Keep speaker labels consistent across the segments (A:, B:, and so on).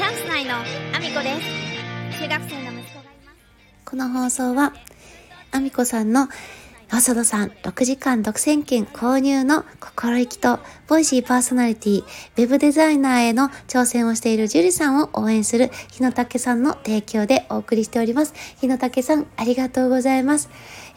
A: チャンス内のアミコです。中学生の息子がいます。
B: この放送は、アミコさんの細田さん6時間独占権購入の心意気と、ボイシーパーソナリティ、ウェブデザイナーへの挑戦をしているジュリさんを応援する日野武さんの提供でお送りしております。日野武さん、ありがとうございます。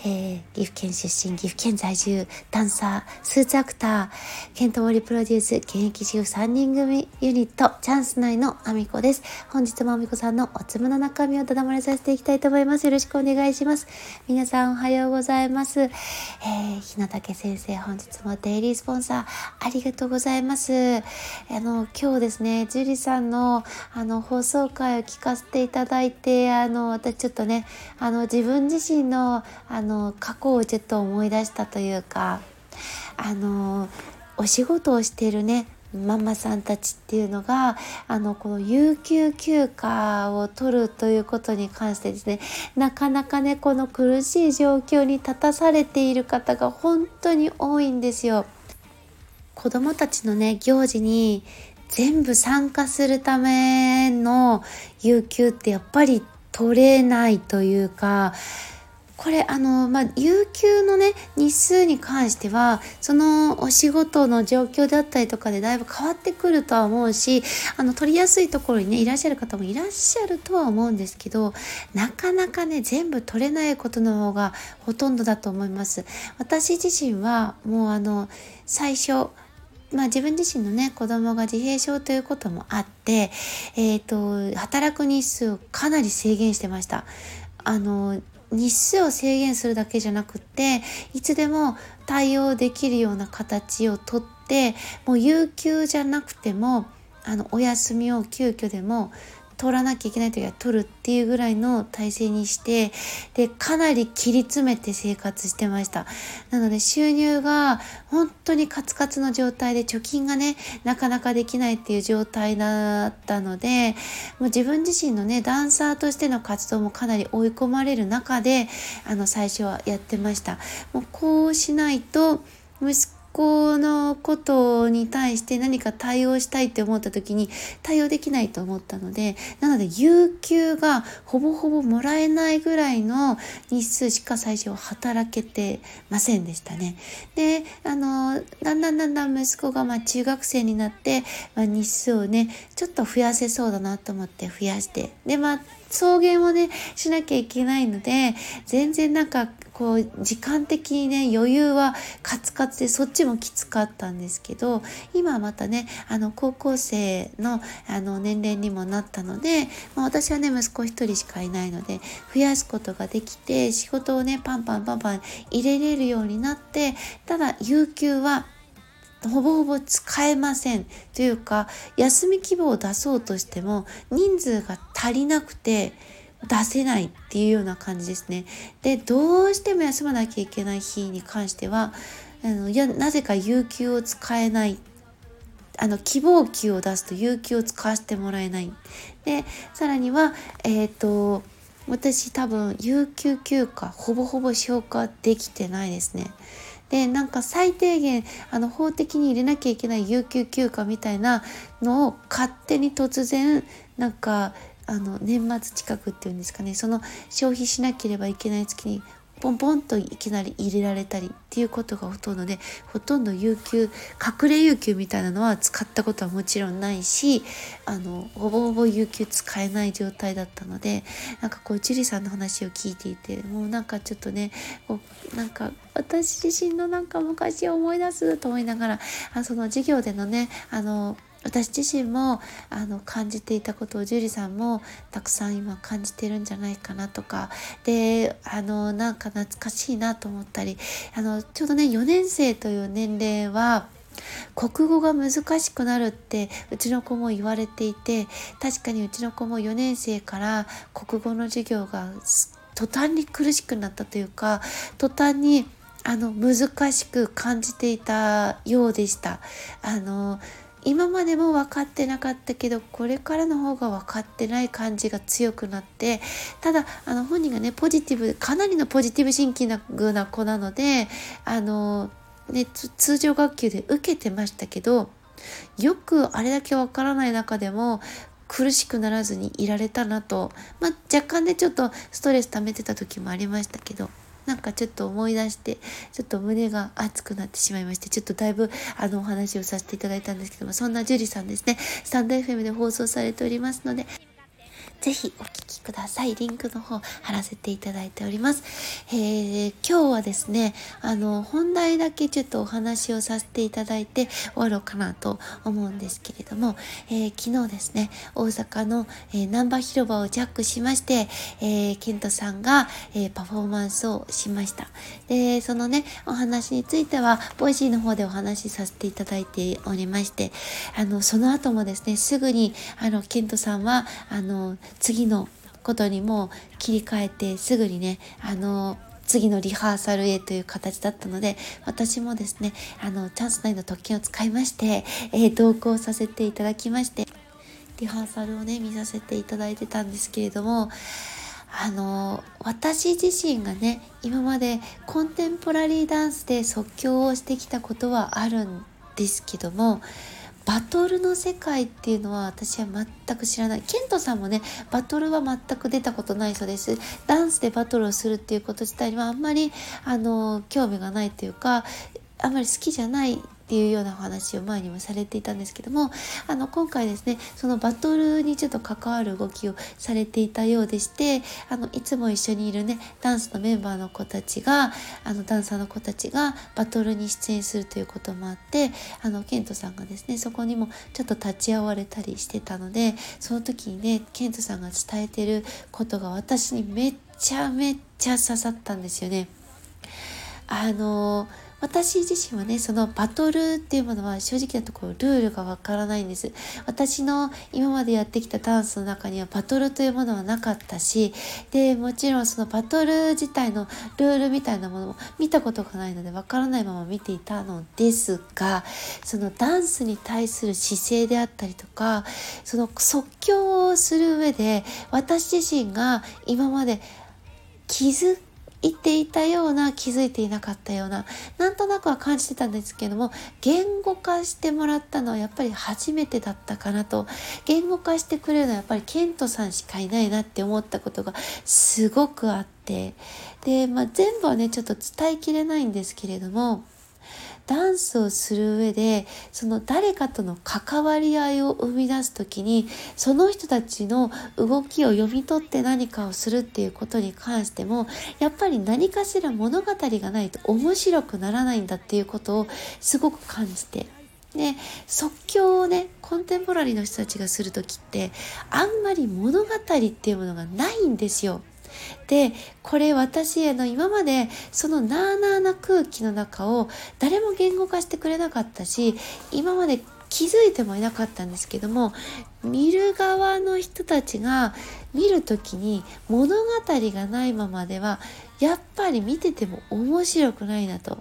B: えー、岐阜県出身、岐阜県在住、ダンサー、スーツアクター、ケントモリプロデュース、現役主婦3人組ユニット、チャンス内のアミコです。本日もアミコさんのおつむの中身をただ漏れさせていきたいと思います。よろしくお願いします。皆さんおはようございます。えー、日野武先生、本日もデイリースポンサー、ありがとうございます。あの、今日ですね、ジュリさんの、あの、放送回を聞かせていただいて、あの、私ちょっとね、あの、自分自身の、あの、の過去をちょっと思い出したというか、あの、お仕事をしているね、ママさんたちっていうのがあのこの有給休暇を取るということに関してですねなかなかねこの苦しい状況に立たされている方が本当に多いんですよ。子どもたちのね行事に全部参加するための有給ってやっぱり取れないというかこれあの、まあ、有給のね日数に関してはそのお仕事の状況であったりとかでだいぶ変わってくるとは思うしあの取りやすいところにねいらっしゃる方もいらっしゃるとは思うんですけどなかなかね全部取れないことの方がほとんどだと思います私自身はもうあの最初まあ、自分自身のね子供が自閉症ということもあって、えー、と働く日数をかなり制限してました。あの日数を制限するだけじゃなくっていつでも対応できるような形をとってもう有給じゃなくてもあのお休みを急遽でも取らなきゃいけない時は取るっていうぐらいの体制にしてでかなり切り詰めて生活してました。なので収入が本当にカツカツの状態で貯金がねなかなかできないっていう状態だったのでもう自分自身のねダンサーとしての活動もかなり追い込まれる中であの最初はやってました。もうこうしないと息子のことに対して何か対応したいって思った時に対応できないと思ったのでなので有給がほぼほぼもらえないぐらいの日数しか最初は働けてませんでしたね。であのだんだんだんだん息子がまあ中学生になって、まあ、日数をねちょっと増やせそうだなと思って増やしてでまあ送迎をねしなきゃいけないので全然なんかこう時間的にね余裕はカツカツでそっちもきつかったんですけど今はまたねあの高校生のあの年齢にもなったので、まあ、私はね息子一人しかいないので増やすことができて仕事をねパンパンパンパン入れれるようになってただ有給はほぼほぼ使えませんというか休み希望を出そうとしても人数が足りなくて出せないっていうような感じですね。でどうしても休まなきゃいけない日に関してはあのいやなぜか有給を使えないあの希望給を出すと有給を使わせてもらえない。でさらにはえっ、と私多分有給休暇ほぼほぼ消化できてないですね。でなんか最低限あの法的に入れなきゃいけない有給休暇みたいなのを勝手に突然なんかあの年末近くっていうんですかねその消費しなければいけない月にポンポンといきなり入れられたりっていうことがほとんどでほとんど有給隠れ有給みたいなのは使ったことはもちろんないしあのほぼほぼ有給使えない状態だったのでなんかこう樹里さんの話を聞いていてもうなんかちょっとねこうなんか私自身のなんか昔を思い出すと思いながらあその授業でのねあの私自身もあの感じていたことを樹里さんもたくさん今感じてるんじゃないかなとかであのなんか懐かしいなと思ったりあのちょうどね4年生という年齢は国語が難しくなるってうちの子も言われていて確かにうちの子も4年生から国語の授業が途端に苦しくなったというか途端にあの難しく感じていたようでした。あの今までも分かってなかったけどこれからの方が分かってない感じが強くなってただあの本人がねポジティブかなりのポジティブシンキングな子なのであの、ね、通常学級で受けてましたけどよくあれだけ分からない中でも苦しくならずにいられたなと、まあ、若干でちょっとストレス溜めてた時もありましたけどなんかちょっと思い出してちょっと胸が熱くなってしまいましてちょっとだいぶあのお話をさせていただいたんですけどもそんな樹里さんですね。スタンド FM で放送されておりますのでぜひお聞きください。リンクの方貼らせていただいております。えー、今日はですね、あの、本題だけちょっとお話をさせていただいて終わろうかなと思うんですけれども、えー、昨日ですね、大阪の、えー、なんば広場をジャックしまして、えー、ケントさんが、えー、パフォーマンスをしました。で、そのね、お話については、 Voicy の方でお話しさせていただいておりまして、あの、その後もですね、すぐに、あの、ケントさんは、あの、次のことにも切り替えてすぐにねあの次のリハーサルへという形だったので私もですねあのチャンス内の特権を使いまして、えー、同行させていただきましてリハーサルをね見させていただいてたんですけれどもあの私自身がね今までコンテンポラリーダンスで即興をしてきたことはあるんですけどもバトルの世界っていうのは私は全く知らない。ケントさんもね、バトルは全く出たことないそうです。ダンスでバトルをするっていうこと自体はあんまり、あの、興味がないというか、あんまり好きじゃないっていうようなお話を前にもされていたんですけどもあの今回ですねそのバトルにちょっと関わる動きをされていたようでしてあのいつも一緒にいるねダンスのメンバーの子たちがあのダンサーの子たちがバトルに出演するということもあってあのケントさんがですねそこにもちょっと立ち会われたりしてたのでその時にねケントさんが伝えてることが私にめっちゃめっちゃ刺さったんですよね。あのー私自身はね、そのバトルっていうものは正直なところルールがわからないんです。私の今までやってきたダンスの中にはバトルというものはなかったし、で、もちろんそのバトル自体のルールみたいなものも見たことがないのでわからないまま見ていたのですが、そのダンスに対する姿勢であったりとか、その即興をする上で私自身が今まで気づ言っていたような気づいていなかったようななんとなくは感じてたんですけども言語化してもらったのはやっぱり初めてだったかなと。言語化してくれるのはやっぱりケントさんしかいないなって思ったことがすごくあって。で、まあ、全部はねちょっと伝えきれないんですけれどもダンスをする上でその誰かとの関わり合いを生み出す時にその人たちの動きを読み取って何かをするっていうことに関してもやっぱり何かしら物語がないと面白くならないんだっていうことをすごく感じてで即興をねコンテンポラリーの人たちがする時ってあんまり物語っていうものがないんですよ。でこれ私への今までそのなあなあな空気の中を誰も言語化してくれなかったし今まで気づいてもいなかったんですけども見る側の人たちが見る時に物語がないままではやっぱり見てても面白くないなと。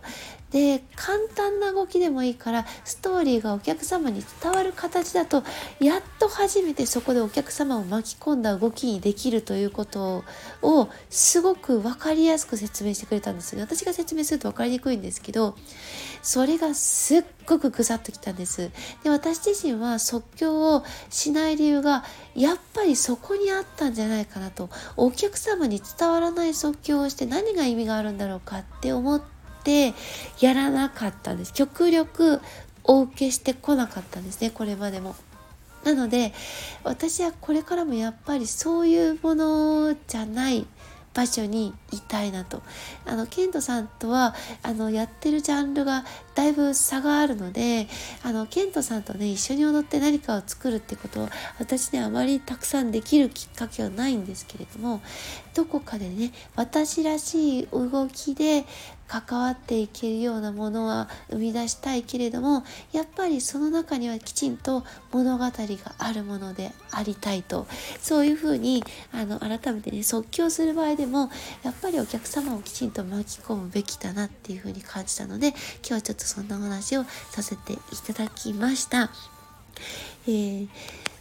B: で簡単な動きでもいいからストーリーがお客様に伝わる形だとやっと初めてそこでお客様を巻き込んだ動きにできるということをすごく分かりやすく説明してくれたんですよ私が説明すると分かりにくいんですけどそれがすっごくぐさっときたんです。で私自身は即興をしない理由がやっぱりそこにあったんじゃないかなとお客様に伝わらない即興をして何が意味があるんだろうかって思ってってやらなかったんです極力お受けしてこなかったんですねこれまでも。なので私はこれからもやっぱりそういうものじゃない場所にいたいなと。あの、ケントさんとは、あの、やってるジャンルがだいぶ差があるので、あの、ケントさんとね、一緒に踊って何かを作るってことは、私ね、あまりたくさんできるきっかけはないんですけれども、どこかでね、私らしい動きで関わっていけるようなものは生み出したいけれどもやっぱりその中にはきちんと物語があるものでありたいとそういうふうにあの改めてね即興する場合でもやっぱりお客様をきちんと巻き込むべきだなっていうふうに感じたので今日はちょっとそんなお話をさせていただきました。えー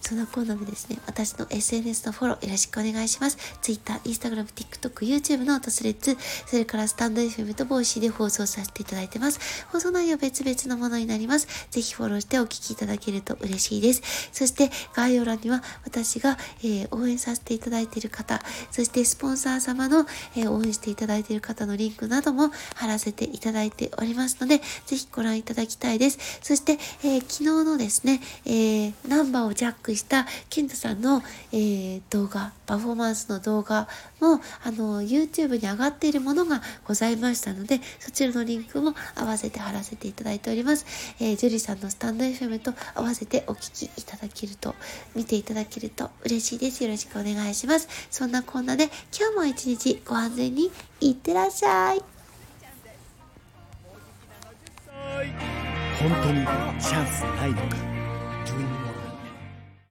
B: そんなコーナーでですね、私の SNS のフォローよろしくお願いします。Twitter、Instagram、TikTok、YouTube と Threads、それからスタンド FM とボイシーで放送させていただいてます。放送内容別々のものになります。ぜひフォローしてお聞きいただけると嬉しいです。そして概要欄には私が、えー、応援させていただいている方、そしてスポンサー様の、えー、応援していただいている方のリンクなども貼らせていただいておりますので、ぜひご覧いただきたいです。そして、えー、昨日のですね、えー、ナンバーをジャッククしたケントさんの、えー、動画、パフォーマンスの動画も、あの、YouTube に上がっているものがございましたので、そちらのリンクも合わせて貼らせていただいております。えー、ジュリさんのスタンド FM と合わせてお聞きいただけると、見ていただけると嬉しいです。よろしくお願いします。そんなこんなで、今日も一日ご安全にいってらっしゃい。
C: 本当にチャンスないのか